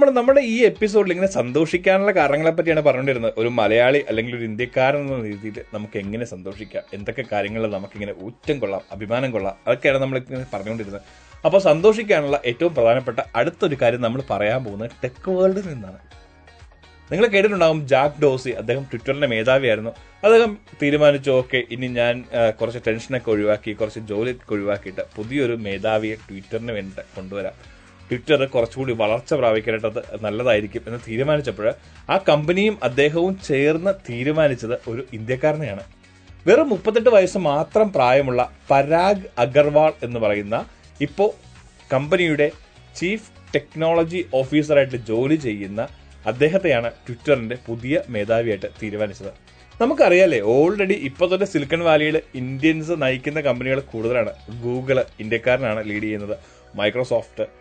നമ്മൾ നമ്മുടെ ഈ എപ്പിസോഡിൽ ഇങ്ങനെ സന്തോഷിക്കാനുള്ള കാരണങ്ങളെ പറ്റിയാണ് പറഞ്ഞുകൊണ്ടിരുന്നത്. ഒരു മലയാളി അല്ലെങ്കിൽ ഒരു ഇന്ത്യക്കാരൻ എന്ന രീതിയിൽ നമുക്ക് എങ്ങനെ സന്തോഷിക്കാം? എന്തൊക്കെ കാര്യങ്ങളിൽ നമുക്കിങ്ങനെ ഊറ്റം കൊള്ളാം അഭിമാനം കൊള്ളാം? അതൊക്കെയാണ് നമ്മൾ ഇങ്ങനെ പറഞ്ഞുകൊണ്ടിരുന്നത്. അപ്പോൾ സന്തോഷിക്കാനുള്ള ഏറ്റവും പ്രധാനപ്പെട്ട അടുത്തൊരു കാര്യം നമ്മൾ പറയാൻ പോകുന്നത് ടെക് വേൾഡിൽ നിന്നാണ്. നിങ്ങൾ കേട്ടിട്ടുണ്ടാകും ജാക്ക് ഡോസി അദ്ദേഹം ട്വിറ്ററിന്റെ മേധാവിയായിരുന്നു. അദ്ദേഹം തീരുമാനിച്ചു ഓക്കെ ഇനി ഞാൻ കുറച്ച് ടെൻഷനൊക്കെ ഒഴിവാക്കി കുറച്ച് ജോലിയൊക്കെ ഒഴിവാക്കിയിട്ട് പുതിയൊരു മേധാവിയെ ട്വിറ്ററിന് വേണ്ടിയിട്ട് കൊണ്ടുവരാം. ട്വിറ്റർ കുറച്ചുകൂടി വളർച്ച പ്രാപിക്കേണ്ടത് നല്ലതായിരിക്കും എന്ന് തീരുമാനിച്ചപ്പോൾ ആ കമ്പനിയും അദ്ദേഹവും ചേർന്ന് തീരുമാനിച്ചത് ഒരു ഇന്ത്യക്കാരനെയാണ്. വെറും മുപ്പത്തെട്ട് വയസ്സ് മാത്രം പ്രായമുള്ള പരാഗ് അഗർവാൾ എന്ന് പറയുന്ന ഇപ്പോൾ കമ്പനിയുടെ ചീഫ് ടെക്നോളജി ഓഫീസറായിട്ട് ജോലി ചെയ്യുന്ന അദ്ദേഹത്തെയാണ് ട്വിറ്ററിന്റെ പുതിയ മേധാവിയായിട്ട് തീരുമാനിച്ചത്. നമുക്കറിയാലേ ഓൾറെഡി ഇപ്പൊ തന്നെ സിലിക്കൺ വാലിയിൽ ഇന്ത്യൻസ് നയിക്കുന്ന കമ്പനികൾ കൂടുതലാണ്. ഗൂഗിൾ ഇന്ത്യക്കാരനാണ് ലീഡ് ചെയ്യുന്നത്. മൈക്രോസോഫ്റ്റ്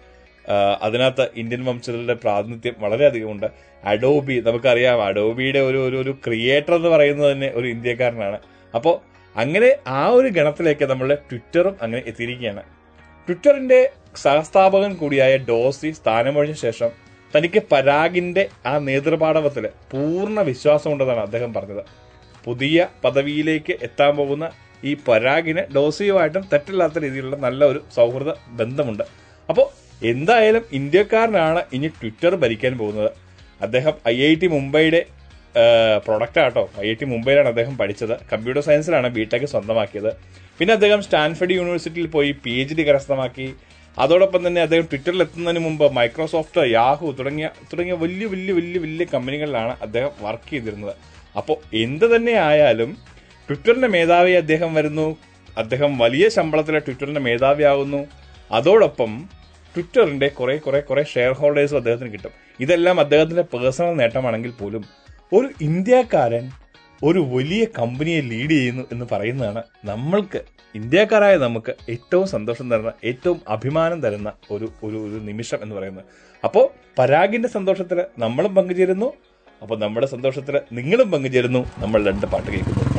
അതിനകത്ത് ഇന്ത്യൻ വംശജരുടെ പ്രാതിനിധ്യം വളരെയധികം ഉണ്ട് അഡോബി നമുക്കറിയാം അഡോബിയുടെ ഒരു ഒരു ക്രിയേറ്റർ എന്ന് പറയുന്നത് തന്നെ ഒരു ഇന്ത്യക്കാരനാണ്. അപ്പോൾ അങ്ങനെ ആ ഒരു ഗണത്തിലേക്ക് നമ്മളുടെ ട്വിറ്ററും അങ്ങനെ എത്തിയിരിക്കുകയാണ്. ട്വിറ്ററിന്റെ സഹസ്ഥാപകൻ കൂടിയായ ഡോസി സ്ഥാനമൊഴിഞ്ഞ ശേഷം തനിക്ക് പരാഗിന്റെ ആ നേതൃപാടവത്തിൽ പൂർണ വിശ്വാസമുണ്ടെന്നാണ് അദ്ദേഹം പറഞ്ഞത്. പുതിയ പദവിയിലേക്ക് എത്താൻ പോകുന്ന ഈ പരാഗിന് ഡോസിയുമായിട്ടും തെറ്റില്ലാത്ത രീതിയിലുള്ള നല്ല ഒരു സൗഹൃദ ബന്ധമുണ്ട്. അപ്പോൾ എന്തായാലും ഇന്ത്യക്കാരനാണ് ഇനി ട്വിറ്റർ ഭരിക്കാൻ പോകുന്നത്. അദ്ദേഹം ഐ ഐ ടി മുംബൈയുടെ പ്രൊഡക്റ്റ് ആട്ടോ ഐ ഐ ടി മുംബൈയിലാണ് അദ്ദേഹം പഠിച്ചത്. കമ്പ്യൂട്ടർ സയൻസിലാണ് ബി ടെക് സ്വന്തമാക്കിയത്. പിന്നെ അദ്ദേഹം സ്റ്റാൻഫർഡ് യൂണിവേഴ്സിറ്റിയിൽ പോയി പി എച്ച് ഡി കരസ്ഥമാക്കി. അതോടൊപ്പം തന്നെ അദ്ദേഹം ട്വിറ്ററിൽ എത്തുന്നതിന് മുമ്പ് മൈക്രോസോഫ്റ്റ് യാഹു തുടങ്ങിയ തുടങ്ങിയ വലിയ വലിയ വലിയ വലിയ കമ്പനികളിലാണ് അദ്ദേഹം വർക്ക് ചെയ്തിരുന്നത്. അപ്പോൾ എന്ത് തന്നെ ആയാലും ട്വിറ്ററിന്റെ മേധാവി അദ്ദേഹം വരുന്നു. അദ്ദേഹം വലിയ ശമ്പളത്തിലെ ട്വിറ്ററിന്റെ മേധാവിയാകുന്നു. അതോടൊപ്പം ട്വിറ്ററിന്റെ കുറെ കുറെ കുറെ ഷെയർ ഹോൾഡേഴ്സും അദ്ദേഹത്തിന് കിട്ടും. ഇതെല്ലാം അദ്ദേഹത്തിന്റെ പേഴ്സണൽ നേട്ടമാണെങ്കിൽ പോലും ഒരു ഇന്ത്യക്കാരൻ ഒരു വലിയ കമ്പനിയെ ലീഡ് ചെയ്യുന്നു എന്ന് പറയുന്നതാണ് നമ്മൾക്ക് ഇന്ത്യക്കാരായ നമുക്ക് ഏറ്റവും സന്തോഷം തരുന്ന ഏറ്റവും അഭിമാനം തരുന്ന ഒരു ഒരു ഒരു നിമിഷം എന്ന് പറയുന്നത്. അപ്പോൾ പരാഗിന്റെ സന്തോഷത്തിൽ നമ്മളും പങ്കുചേരുന്നു. അപ്പോൾ നമ്മുടെ സന്തോഷത്തിൽ നിങ്ങളും പങ്കുചേരുന്നു. നമ്മൾ രണ്ട് പാട്ട് കേൾക്കുന്നു.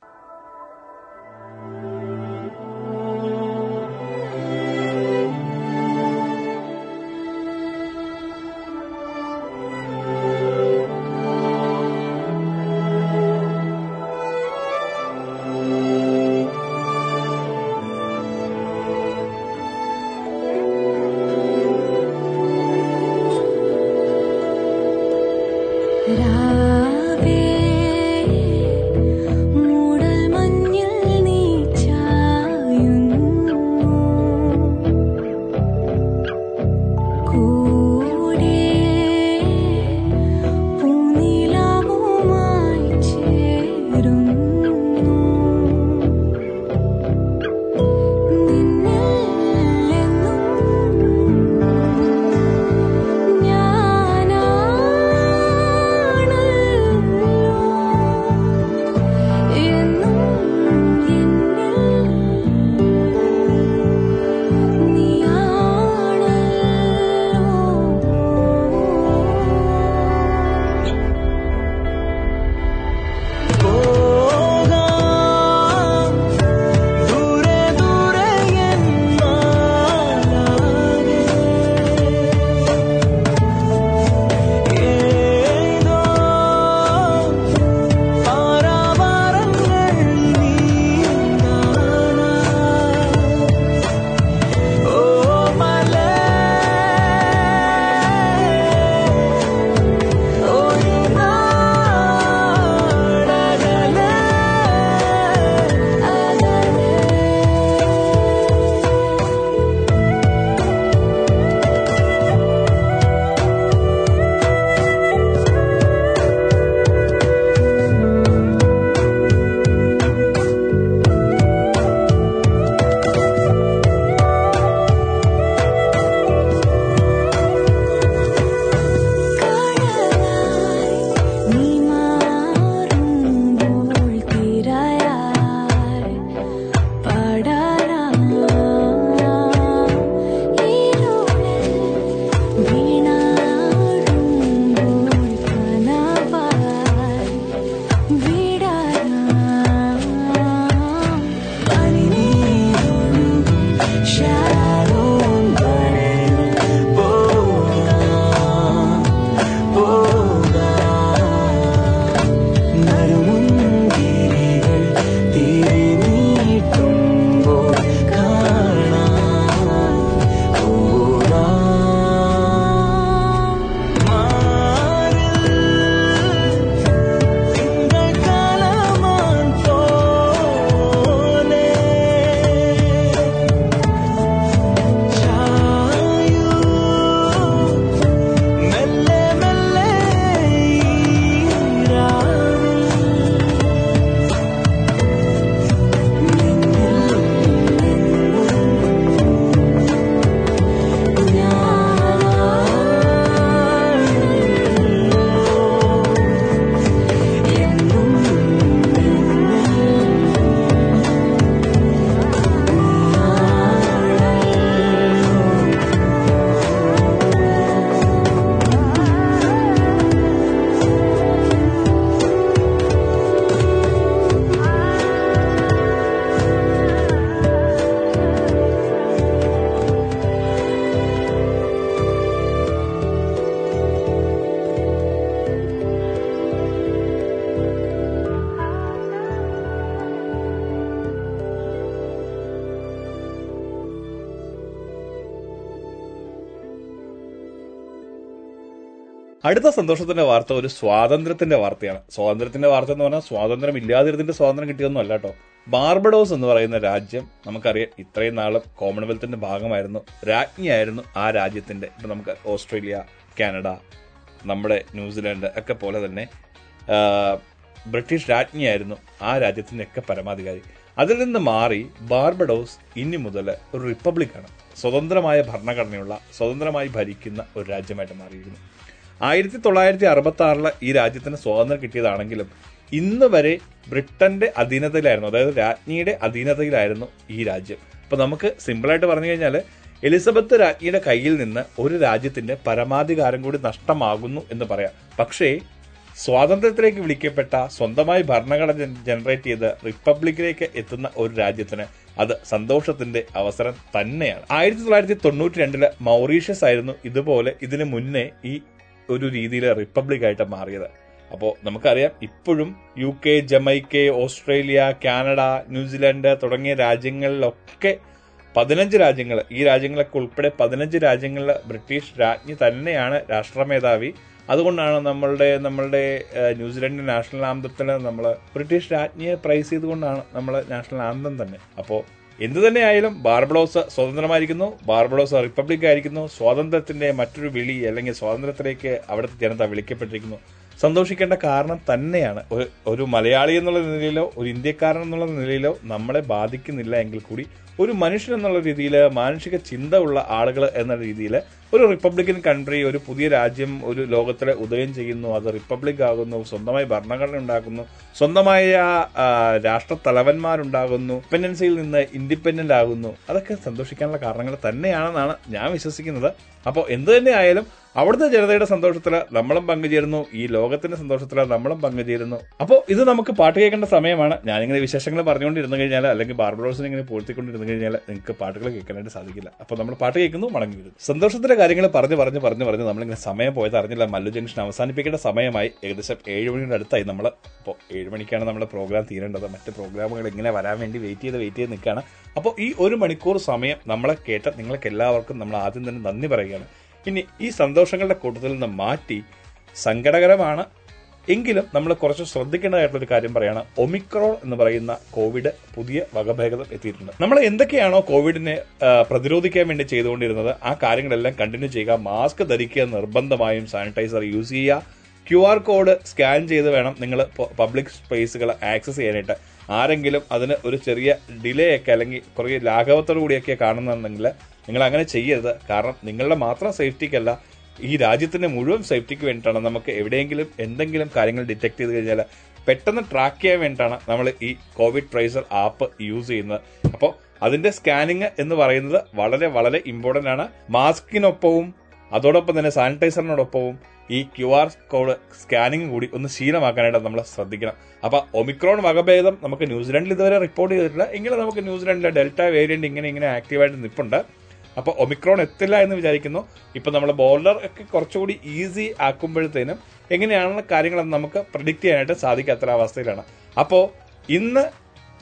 അടുത്ത സന്തോഷത്തിന്റെ വാർത്ത ഒരു സ്വാതന്ത്ര്യത്തിന്റെ വാർത്തയാണ്. സ്വാതന്ത്ര്യത്തിന്റെ വാർത്ത എന്ന് പറഞ്ഞാൽ സ്വാതന്ത്ര്യം ഇല്ലാതിരുന്നിട്ട് സ്വാതന്ത്ര്യം കിട്ടിയൊന്നും അല്ല കേട്ടോ. ബാർബഡോസ് എന്ന് പറയുന്ന രാജ്യം നമുക്കറിയാം ഇത്രയും നാളും കോമൺവെൽത്തിന്റെ ഭാഗമായിരുന്നു. രാജ്ഞിയായിരുന്നു ആ രാജ്യത്തിന്റെ. ഇപ്പൊ നമുക്ക് ഓസ്ട്രേലിയ കാനഡ നമ്മുടെ ന്യൂസിലാൻഡ് ഒക്കെ പോലെ തന്നെ ബ്രിട്ടീഷ് രാജ്ഞിയായിരുന്നു ആ രാജ്യത്തിന്റെ ഒക്കെ പരമാധികാരി. അതിൽ നിന്ന് മാറി ബാർബഡോസ് ഇനി മുതൽ ഒരു റിപ്പബ്ലിക്കാണ്. സ്വതന്ത്രമായ ഭരണഘടനയുള്ള സ്വതന്ത്രമായി ഭരിക്കുന്ന ഒരു രാജ്യമായിട്ട് മാറിയിരുന്നു ആയിരത്തി തൊള്ളായിരത്തി അറുപത്തി ആറിൽ ഈ രാജ്യത്തിന് സ്വാതന്ത്ര്യം കിട്ടിയതാണെങ്കിലും ഇന്ന് വരെ ബ്രിട്ടന്റെ അധീനതയിലായിരുന്നു. അതായത് രാജ്ഞിയുടെ അധീനതയിലായിരുന്നു ഈ രാജ്യം. അപ്പൊ നമുക്ക് സിമ്പിളായിട്ട് പറഞ്ഞു കഴിഞ്ഞാൽ എലിസബത്ത് രാജ്ഞിയുടെ കയ്യിൽ നിന്ന് ഒരു രാജ്യത്തിന്റെ പരമാധികാരം കൂടി നഷ്ടമാകുന്നു എന്ന് പറയാം. പക്ഷേ സ്വാതന്ത്ര്യത്തിലേക്ക് വിളിക്കപ്പെട്ട സ്വന്തമായി ഭരണഘടന ജനറേറ്റ് ചെയ്ത് റിപ്പബ്ലിക്കിലേക്ക് എത്തുന്ന ഒരു രാജ്യത്തിന് അത് സന്തോഷത്തിന്റെ അവസരം തന്നെയാണ്. ആയിരത്തി തൊള്ളായിരത്തി തൊണ്ണൂറ്റി രണ്ടിൽ മൗറീഷ്യസ് ആയിരുന്നു ഇതുപോലെ ഇതിനു മുന്നേ ഈ ഒരു രീതിയിൽ റിപ്പബ്ലിക് ആയിട്ട് മാറിയത്. അപ്പോൾ നമുക്കറിയാം ഇപ്പോഴും U K Jamaica Australia Canada New Zealand തുടങ്ങിയ രാജ്യങ്ങളിലൊക്കെ പതിനഞ്ച് രാജ്യങ്ങൾ ഈ രാജ്യങ്ങളൊക്കെ ഉൾപ്പെടെ പതിനഞ്ച് രാജ്യങ്ങളിൽ ബ്രിട്ടീഷ് രാജ്ഞി തന്നെയാണ് രാഷ്ട്രമേധാവി അതുകൊണ്ടാണ് നമ്മളുടെ നമ്മളുടെ ന്യൂസിലൻഡ് നാഷണൽ ആന്തത്തിന് നമ്മൾ ബ്രിട്ടീഷ് രാജ്ഞിയെ പ്രൈസ് ചെയ്തുകൊണ്ടാണ് നമ്മൾ നാഷണൽ ആന്തം തന്നെ. അപ്പോൾ എന്തു തന്നെയായാലും ബാർബഡോസ് സ്വതന്ത്രമായിരിക്കുന്നു ബാർബഡോസ് റിപ്പബ്ലിക് ആയിരിക്കുന്നു സ്വാതന്ത്ര്യത്തിന്റെ മറ്റൊരു വിളി അല്ലെങ്കിൽ സ്വാതന്ത്ര്യത്തിലേക്ക് അവിടുത്തെ ജനത വിളിക്കപ്പെട്ടിരിക്കുന്നു. സന്തോഷിക്കേണ്ട കാരണം തന്നെയാണ്. ഒരു മലയാളി എന്നുള്ള നിലയിലോ ഒരു ഇന്ത്യക്കാരൻ എന്നുള്ള നിലയിലോ നമ്മളെ ബാധിക്കുന്നില്ല എങ്കിൽ കൂടി ഒരു മനുഷ്യൻ എന്നുള്ള രീതിയിൽ മാനുഷിക ചിന്ത ഉള്ള ആളുകൾ എന്ന രീതിയിൽ ഒരു റിപ്പബ്ലിക്കൻ കൺട്രി ഒരു പുതിയ രാജ്യം ഒരു ലോകത്തിലെ ഉദയം ചെയ്യുന്നു അത് റിപ്പബ്ലിക് ആകുന്നു സ്വന്തമായി ഭരണഘടന ഉണ്ടാക്കുന്നു സ്വന്തമായ രാഷ്ട്ര തലവന്മാരുണ്ടാകുന്നു ഇൻഡിപെൻഡൻസിയിൽ നിന്ന് ഇൻഡിപെൻഡന്റ് ആകുന്നു. അതൊക്കെ സന്തോഷിക്കാനുള്ള കാരണങ്ങൾ തന്നെയാണെന്നാണ് ഞാൻ വിശ്വസിക്കുന്നത്. അപ്പോൾ എന്ത് തന്നെ ആയാലും അവിടുത്തെ ജനതയുടെ സന്തോഷത്തിൽ നമ്മളും പങ്കുചേരുന്നു ഈ ലോകത്തിന്റെ സന്തോഷത്തിൽ നമ്മളും പങ്കുചേരുന്നു. അപ്പോൾ ഇത് നമുക്ക് പാട്ട് കേൾക്കേണ്ട സമയമാണ്. ഞാനിങ്ങനെ വിശേഷങ്ങൾ പറഞ്ഞുകൊണ്ടിരുന്നു കഴിഞ്ഞാൽ അല്ലെങ്കിൽ ബാർബറോസിനെ ഇങ്ങനെ പൂഴ്ത്തിക്കൊണ്ടിരുന്നു കഴിഞ്ഞാൽ നിങ്ങൾക്ക് പാട്ടുകൾ കേൾക്കാനായിട്ട് സാധിക്കില്ല. അപ്പോൾ നമ്മൾ പാട്ട് കേൾക്കുന്നു മടങ്ങി സന്തോഷത്തിന്റെ കാര്യങ്ങൾ പറഞ്ഞു പറഞ്ഞു പറഞ്ഞു പറഞ്ഞു നമ്മളിങ്ങനെ സമയം പോയത് അറിഞ്ഞില്ല. മല്ലു ജംഗ്ഷൻ അവസാനിപ്പിക്കേണ്ട സമയമായി. ഏകദേശം ഏഴ് മണിയുടെ അടുത്തായി നമ്മൾ അപ്പോൾ ഏഴ് മണിക്കാണ് നമ്മുടെ പ്രോഗ്രാം തീരേണ്ടത്. മറ്റ് പ്രോഗ്രാമുകൾ ഇങ്ങനെ വരാൻ വേണ്ടി വെയിറ്റ് ചെയ്ത് വെയിറ്റ് ചെയ്ത് നിൽക്കുകയാണ് അപ്പോൾ ഈ ഒരു മണിക്കൂർ സമയം നമ്മളെ കേട്ട നിങ്ങൾക്ക് എല്ലാവർക്കും നമ്മൾ ആദ്യം തന്നെ നന്ദി പറയുകയാണ്. ഇനി ഈ സന്തോഷങ്ങളുടെ കൂട്ടത്തിൽ നിന്ന് മാറ്റി സങ്കടകരമാണ് എങ്കിലും നമ്മൾ കുറച്ച് ശ്രദ്ധിക്കേണ്ടതായിട്ടുള്ള ഒരു കാര്യം പറയാണ്. ഒമിക്രോൺ എന്ന് പറയുന്ന കോവിഡ് പുതിയ വകഭേദം എത്തിയിട്ടുണ്ട്. നമ്മൾ എന്തൊക്കെയാണോ കോവിഡിനെ പ്രതിരോധിക്കാൻ വേണ്ടി ചെയ്തുകൊണ്ടിരുന്നത് ആ കാര്യങ്ങളെല്ലാം കണ്ടിന്യൂ ചെയ്യുക മാസ്ക് ധരിക്കുക നിർബന്ധമായും സാനിറ്റൈസർ യൂസ് ചെയ്യുക ക്യു ആർ കോഡ് സ്കാൻ ചെയ്ത് വേണം നിങ്ങൾ പബ്ലിക് സ്പേസുകൾ ആക്സസ് ചെയ്യാനായിട്ട്. ആരെങ്കിലും അതിന് ഒരു ചെറിയ ഡിലേ ഒക്കെ അല്ലെങ്കിൽ കുറേ ലാഘവത്തോടു കൂടിയൊക്കെ കാണുന്നുണ്ടെങ്കിൽ നിങ്ങൾ അങ്ങനെ ചെയ്യരുത്. കാരണം നിങ്ങളുടെ മാത്രം സേഫ്റ്റിക്കല്ല ഈ രാജ്യത്തിന്റെ മുഴുവൻ സേഫ്റ്റിക്ക് വേണ്ടിയിട്ടാണ് നമുക്ക് എവിടെയെങ്കിലും എന്തെങ്കിലും കാര്യങ്ങൾ ഡിറ്റക്ട് ചെയ്ത് കഴിഞ്ഞാൽ പെട്ടെന്ന് ട്രാക്ക് ചെയ്യാൻ വേണ്ടിയിട്ടാണ് നമ്മൾ ഈ കോവിഡ് ട്രേസർ ആപ്പ് യൂസ് ചെയ്യുന്നത്. അപ്പോൾ അതിന്റെ സ്കാനിങ് എന്ന് പറയുന്നത് വളരെ വളരെ ഇമ്പോർട്ടന്റ് ആണ്. മാസ്കിനൊപ്പവും അതോടൊപ്പം തന്നെ സാനിറ്റൈസറിനോടൊപ്പവും ഈ ക്യു ആർ കോഡ് സ്കാനിങ് കൂടി ഒന്ന് ശീലമാക്കാനായിട്ട് നമ്മൾ ശ്രദ്ധിക്കണം. അപ്പൊ ഒമിക്രോൺ വകഭേദം നമുക്ക് ന്യൂസിലൻഡിൽ ഇതുവരെ റിപ്പോർട്ട് ചെയ്തിട്ടില്ല. എങ്കിലും നമുക്ക് ന്യൂസിലാൻഡിലെ ഡെൽറ്റ വേരിയന്റ് ഇങ്ങനെ ഇങ്ങനെ ആക്റ്റീവായിട്ട് നിൽപ്പുണ്ട് അപ്പൊ ഒമിക്രോൺ എത്തില്ല എന്ന് വിചാരിക്കുന്നു. ഇപ്പൊ നമ്മൾ ബോർഡർ ഒക്കെ കുറച്ചുകൂടി ഈസി ആക്കുമ്പോഴത്തേനും എങ്ങനെയാണ് കാര്യങ്ങളെന്ന് നമുക്ക് പ്രഡിക്റ്റ് ചെയ്യാനായിട്ട് സാധിക്കാത്ത അവസ്ഥയിലാണ്. അപ്പോൾ ഇന്ന്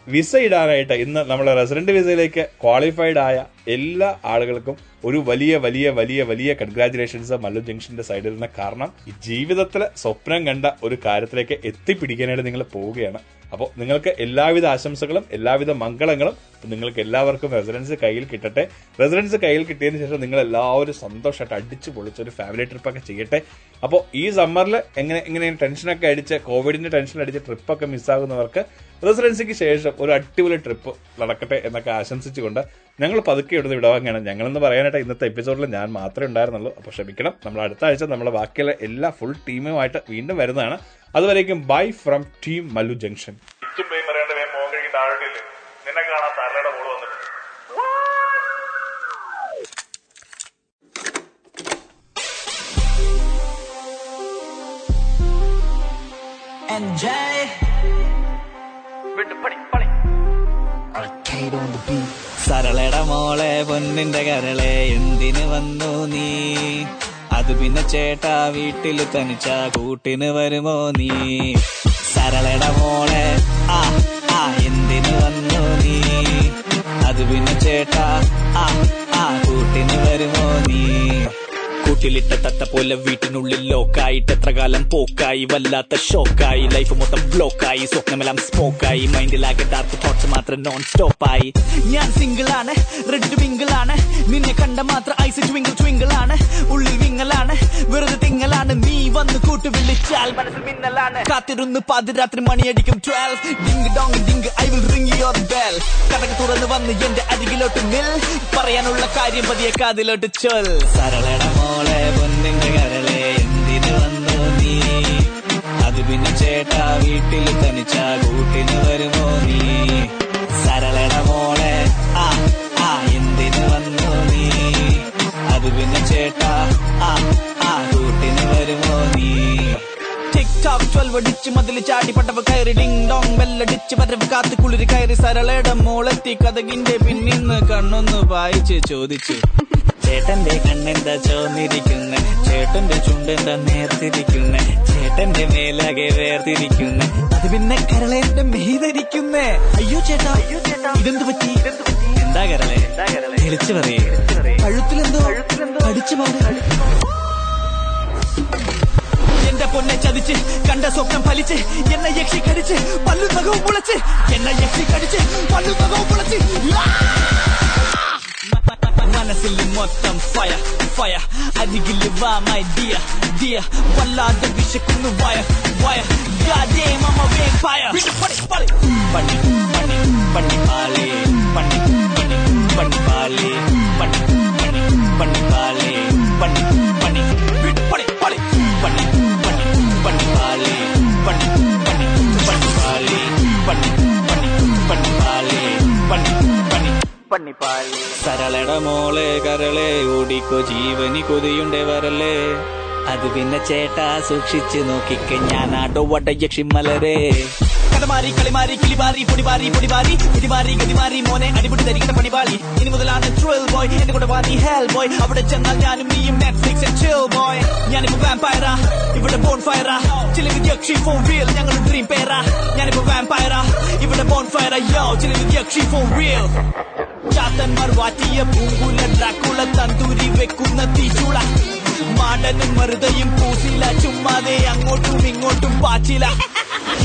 വിസ ഇടാനായിട്ട് ഇന്ന് നമ്മുടെ റെസിഡന്റ് വിസയിലേക്ക് ക്വാളിഫൈഡ് ആയ എല്ലാ ആളുകൾക്കും ഒരു വലിയ വലിയ വലിയ വലിയ കൺഗ്രാചുലേഷൻസ് മല്ലു ജംഗ്ഷന്റെ സൈഡിൽ നിന്ന് കാരണം ഈ ജീവിതത്തിൽ സ്വപ്നം കണ്ട ഒരു കാര്യത്തിലേക്ക് എത്തിപ്പിടിക്കാനായിട്ട് നിങ്ങൾ പോവുകയാണ്. അപ്പോൾ നിങ്ങൾക്ക് എല്ലാവിധ ആശംസകളും എല്ലാവിധ മംഗളങ്ങളും നിങ്ങൾക്ക് എല്ലാവർക്കും റെസിഡൻസ് കയ്യിൽ കിട്ടട്ടെ. റെസിഡൻസ് കയ്യിൽ കിട്ടിയതിന് ശേഷം നിങ്ങൾ എല്ലാവരും സന്തോഷമായിട്ട് അടിച്ചു പൊളിച്ച് ഒരു ഫാമിലി ട്രിപ്പൊക്കെ ചെയ്യട്ടെ. അപ്പോൾ ഈ സമ്മറിൽ എങ്ങനെ എങ്ങനെ ടെൻഷനൊക്കെ അടിച്ച് കോവിഡിന്റെ ടെൻഷൻ അടിച്ച് ട്രിപ്പൊക്കെ മിസ്സാകുന്നവർക്ക് റെസിഡൻസിക്ക് ശേഷം ഒരു അടിപൊളി ട്രിപ്പ് നടക്കട്ടെ എന്നൊക്കെ ആശംസിച്ചുകൊണ്ട് ഞങ്ങൾ പതുക്കെ എടുത്ത് വിടവാങ്ങാണ്. ഞങ്ങളെന്ന് പറയാനായിട്ട് ഇന്നത്തെ എപ്പിസോഡിൽ ഞാൻ മാത്രമേ ഉണ്ടായിരുന്നുള്ളൂ. അപ്പോൾ ക്ഷമിക്കണം. നമ്മൾ അടുത്ത ആഴ്ച നമ്മളെ ബാക്കിയുള്ള എല്ലാ ഫുൾ ടീമുമായിട്ട് വീണ്ടും വരുന്നതാണ്. അതുവരേക്കും bye from team Mallu Junction. വേഗം മോൻ കഴിക്കുന്ന the MJ. സരളട മോളെ പൊന്നിന്റെ കരളെ എന്തിന് വന്നു നീ? അത് പിന്നെ ചേട്ടാ വീട്ടിൽ തനിച്ച കൂട്ടിന് വരുമോ നീ? സരളട മോളെ ആ ആ എന്തിന് വന്നു നീ? അത് പിന്നെ ചേട്ടാ ആ ആ കൂട്ടിന് വരുമോ നീ? കൂട്ടിലിട്ട തത്ത പോലെ വീട്ടിനുള്ളിൽ ലോക്കായിട്ട് എത്ര കാലം പോക്കായി വല്ലാത്ത ഷോക്കായി ലൈഫ് മൊത്തം ബ്ലോക്കായി സ്വപ്നമെല്ലാം സ്മോക്കായി മൈൻഡിലാകെ ഡാർക്ക് തോട്ട്സ് മാത്രം നോൺ സ്റ്റോപ്പായി ഞാൻ സിംഗിൾ ആണ് റെഡ് വിംഗിൾ ആണ്. നിന്നെ കണ്ട മാത്രം ഐസ് ട്വിങ്കിൾ ട്വിംഗിൾ ആണ്. ഉള്ളിൽ വിങ്ങലാണ് വെറുതെ തിങ്ങലാണ്. നീ വന്ന് കൂട്ടു വിളിച്ചാൽ മനസ്സിൽ മിന്നലാണ്. കാത്തിരുന്ന് പാതിരാത്രി മണിയടിക്കും twelve ding dong ding I will ring your bell കടക്ക് തുറന്ന് വന്ന് എന്റെ അരികിലോട്ട് നിൽ. പറയാനുള്ള കാര്യം പതിയെ കാതിലോട്ട് ചൊൽ. സരളട മോളെ പൊന്നിന്റെ കരളെ എന്തിനു വന്നു നീ? അത് പിന്നെ ചേട്ടാ വീട്ടിൽ തനിച്ച കൂട്ടിന് വരുമോ നീ? സരളട മോളെ ആ ആ എന്തിനു വന്നു നീ? അത് പിന്നെ ചേട്ടാ ആ ആ കൂട്ടിന് വരുമോ നീ? ടോക്ക് ട്വൽവ് അടിച്ച് മതിൽ ചാടി പട്ടവ കയറി ഡിങ് ഡോങ് ബെല്ലടിച്ച് വരവ് കാത്ത് കുളിര് കയറി സരളയുടെ മോളെത്തി കഥകിന്റെ പിന്നിന്ന് കണ്ണൊന്ന് വായിച്ച് ചോദിച്ചു. ചേട്ടന്റെ കണ്ണെന്താ ചോന്നിരിക്കുന്ന? ചേട്ടന്റെ ചുണ്ടെന്താ നേർത്തിരിക്കുന്ന? ചേട്ടന്റെ മേലാകെ വേർതിരിക്കുന്ന? അത് പിന്നെ കരളേന്റെ മെയ്തരിക്കുന്നേ അയ്യോ ചേട്ടാ അയ്യോ ചേട്ടാ ഇതെന്ത് പറ്റി? എന്താ കരളെ? തെളിച്ചു പറയേ. കഴുത്തിലെന്തോ അടിച്ചു എന്റെ പൊന്നെ ചതിച്ച് കണ്ട സ്വപ്നം ഫലിച്ച് എന്നെ യക്ഷി കടിച്ച് പല്ലു നഖവും മുളച്ച് എന്നെ യക്ഷി കടിച്ച് പല്ലു നഖവും മുളച്ച്! മനസ്സിൽ മൊത്തം ഫയർ ഫയർ അരികിൽ വാ മൈ ഡിയർ ഡിയർ വല്ലാതെ വിശക്കുന്നു വയ വയ goddamn I'm a vampire പണി പണി പണി പണി പണി പാലേ പണി പണി പണി പാലേ പണി പണി പണി പാലേ പണി പണി പണി പണിപ്പാലി സരളട മോളെ കരളെ ഓടിക്കോ ജീവനി കൊതിയുണ്ടേ വരല്ലേ അത് പിന്നെ ചേട്ടാ സൂക്ഷിച്ചു നോക്കിക്ക ഞാൻ വടയക്ഷി വടയക്ഷിമലരെ കടമാറി കളിമാറി കിളിമാറി പൊടിമാറി പൊടിമാറി ഇടിമാരി ഗതിമാരി മോനെ അടിപൊളി തരികട പണിപാളി ഇനി മുതലാണ് ട്രിൽ ബോയ് എന്റെ കൂടെ വാതി ഹെൽ ബോയ് അവിടെ ചെന്നാൽ ഞാനും നീയും നെറ്റ്ഫ്ലിക്സ് ചിൽ ബോയ് ഞാനിപ്പോ വാമ്പയറ ഇവിടെ ബോൺ ഫയറ ചില യക്ഷി ഫോർ റിയൽ ഞങ്ങൾ ഡ്രീം പേരാ ഞാനിപ്പോ വാമ്പയറ ഇവിടെ ബോൺ ഫയറ യോ ചില യക്ഷി ഫോർ റിയൽ ചാത്തന്മാർ വാറ്റിയ പൂങ്കുല ഡ്രാക്കുള തന്തൂരി വെക്കുന്ന തീച്ചുള മാടനും മറുതയും പൂസില ചുമ്മാതെ അങ്ങോട്ടും ഇങ്ങോട്ടും പാച്ചില.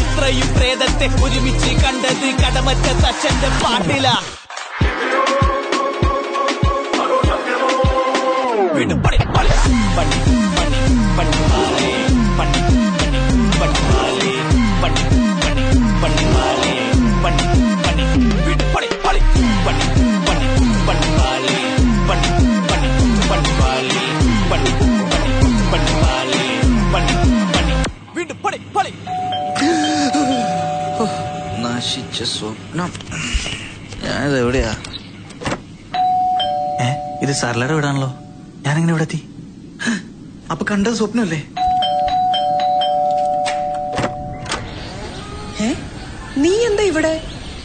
ഇത്രയും പ്രേതത്തെ ഒരുമിച്ച് കണ്ടത് കടമറ്റ തച്ചന്റെ പാട്ടില. വീണ്ടും പണി നശിച്ച സ്വപ്നം ഞാനിത് എവിടെയാ? ഏ ഇത് സർലയുടെ വീടാണല്ലോ ഞാനെങ്ങനെ ഇവിടെ എത്തി? അപ്പൊ കണ്ടത് സ്വപ്നമല്ലേ നീ എന്താ ഇവിടെ?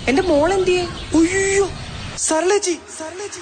എന്റെ മോൾ എന്തിയെ അയ്യോ സർലജി സർലേച്ചി.